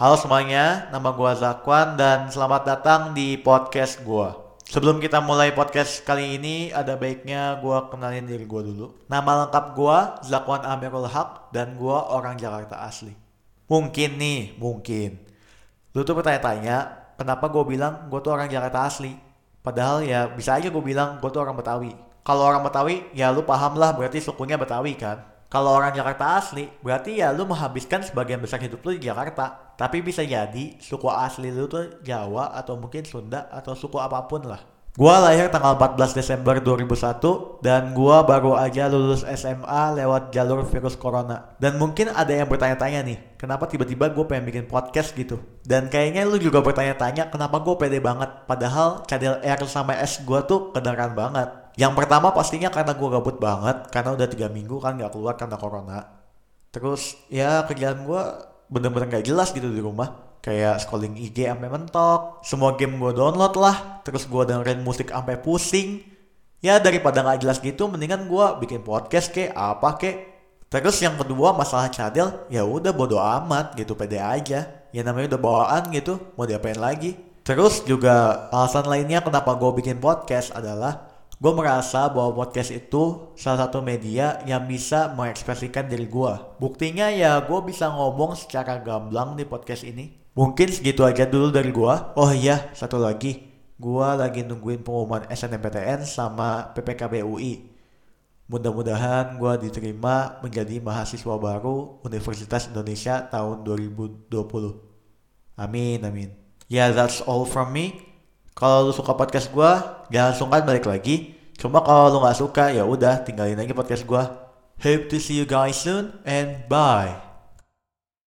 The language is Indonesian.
Halo semuanya, nama gua Zakwan dan selamat datang di podcast gua. Sebelum kita mulai podcast kali ini, ada baiknya gua kenalin diri gua dulu. Nama lengkap gua Zakwan Amirul Haq dan gua orang Jakarta asli. Mungkin nih, mungkin. Lu tuh bertanya-tanya, kenapa gua bilang gua tuh orang Jakarta asli? Padahal ya bisa aja gua bilang gua tuh orang Betawi. Kalau orang Betawi, ya lu paham lah berarti sukunya Betawi kan? Kalau orang Jakarta asli, berarti ya lu menghabiskan sebagian besar hidup lu di Jakarta. Tapi bisa jadi suku asli lu tuh Jawa atau mungkin Sunda atau suku apa pun lah. Gua lahir tanggal 14 Desember 2001 dan gua baru aja lulus SMA lewat jalur virus corona. Dan mungkin ada yang bertanya-tanya nih, kenapa tiba-tiba gue pengen bikin podcast gitu. Dan kayaknya lu juga bertanya-tanya kenapa gue pede banget. Padahal cadel R sama S gue tuh kedengeran banget. Yang pertama pastinya karena gue gabut banget, karena udah tiga minggu kan gak keluar karena corona. Terus ya kerjaan gue bener-bener gak jelas gitu di rumah. Kayak scrolling IG sampai mentok, semua game gue download lah, terus gue dengerin musik sampai pusing. Ya daripada gak jelas gitu, mendingan gue bikin podcast kek, apa kek. Terus yang kedua masalah cadel, ya udah bodo amat gitu, pede aja. Ya namanya udah bawaan gitu, mau diapain lagi. Terus juga alasan lainnya kenapa gue bikin podcast adalah gue merasa bahwa podcast itu salah satu media yang bisa mengekspresikan diri gue. Buktinya ya gue bisa ngomong secara gamblang di podcast ini. Mungkin segitu aja dulu dari gue. Oh iya, satu lagi. Gue lagi nungguin pengumuman SNMPTN sama PPKB UI. Mudah-mudahan gue diterima menjadi mahasiswa baru Universitas Indonesia tahun 2020. Amin, amin. Yeah, that's all from me. Kalau lu suka podcast gue, jangan sungkan balik lagi. Cuma kalau lu nggak suka, ya udah tinggalin aja podcast gue. Hope to see you guys soon and bye.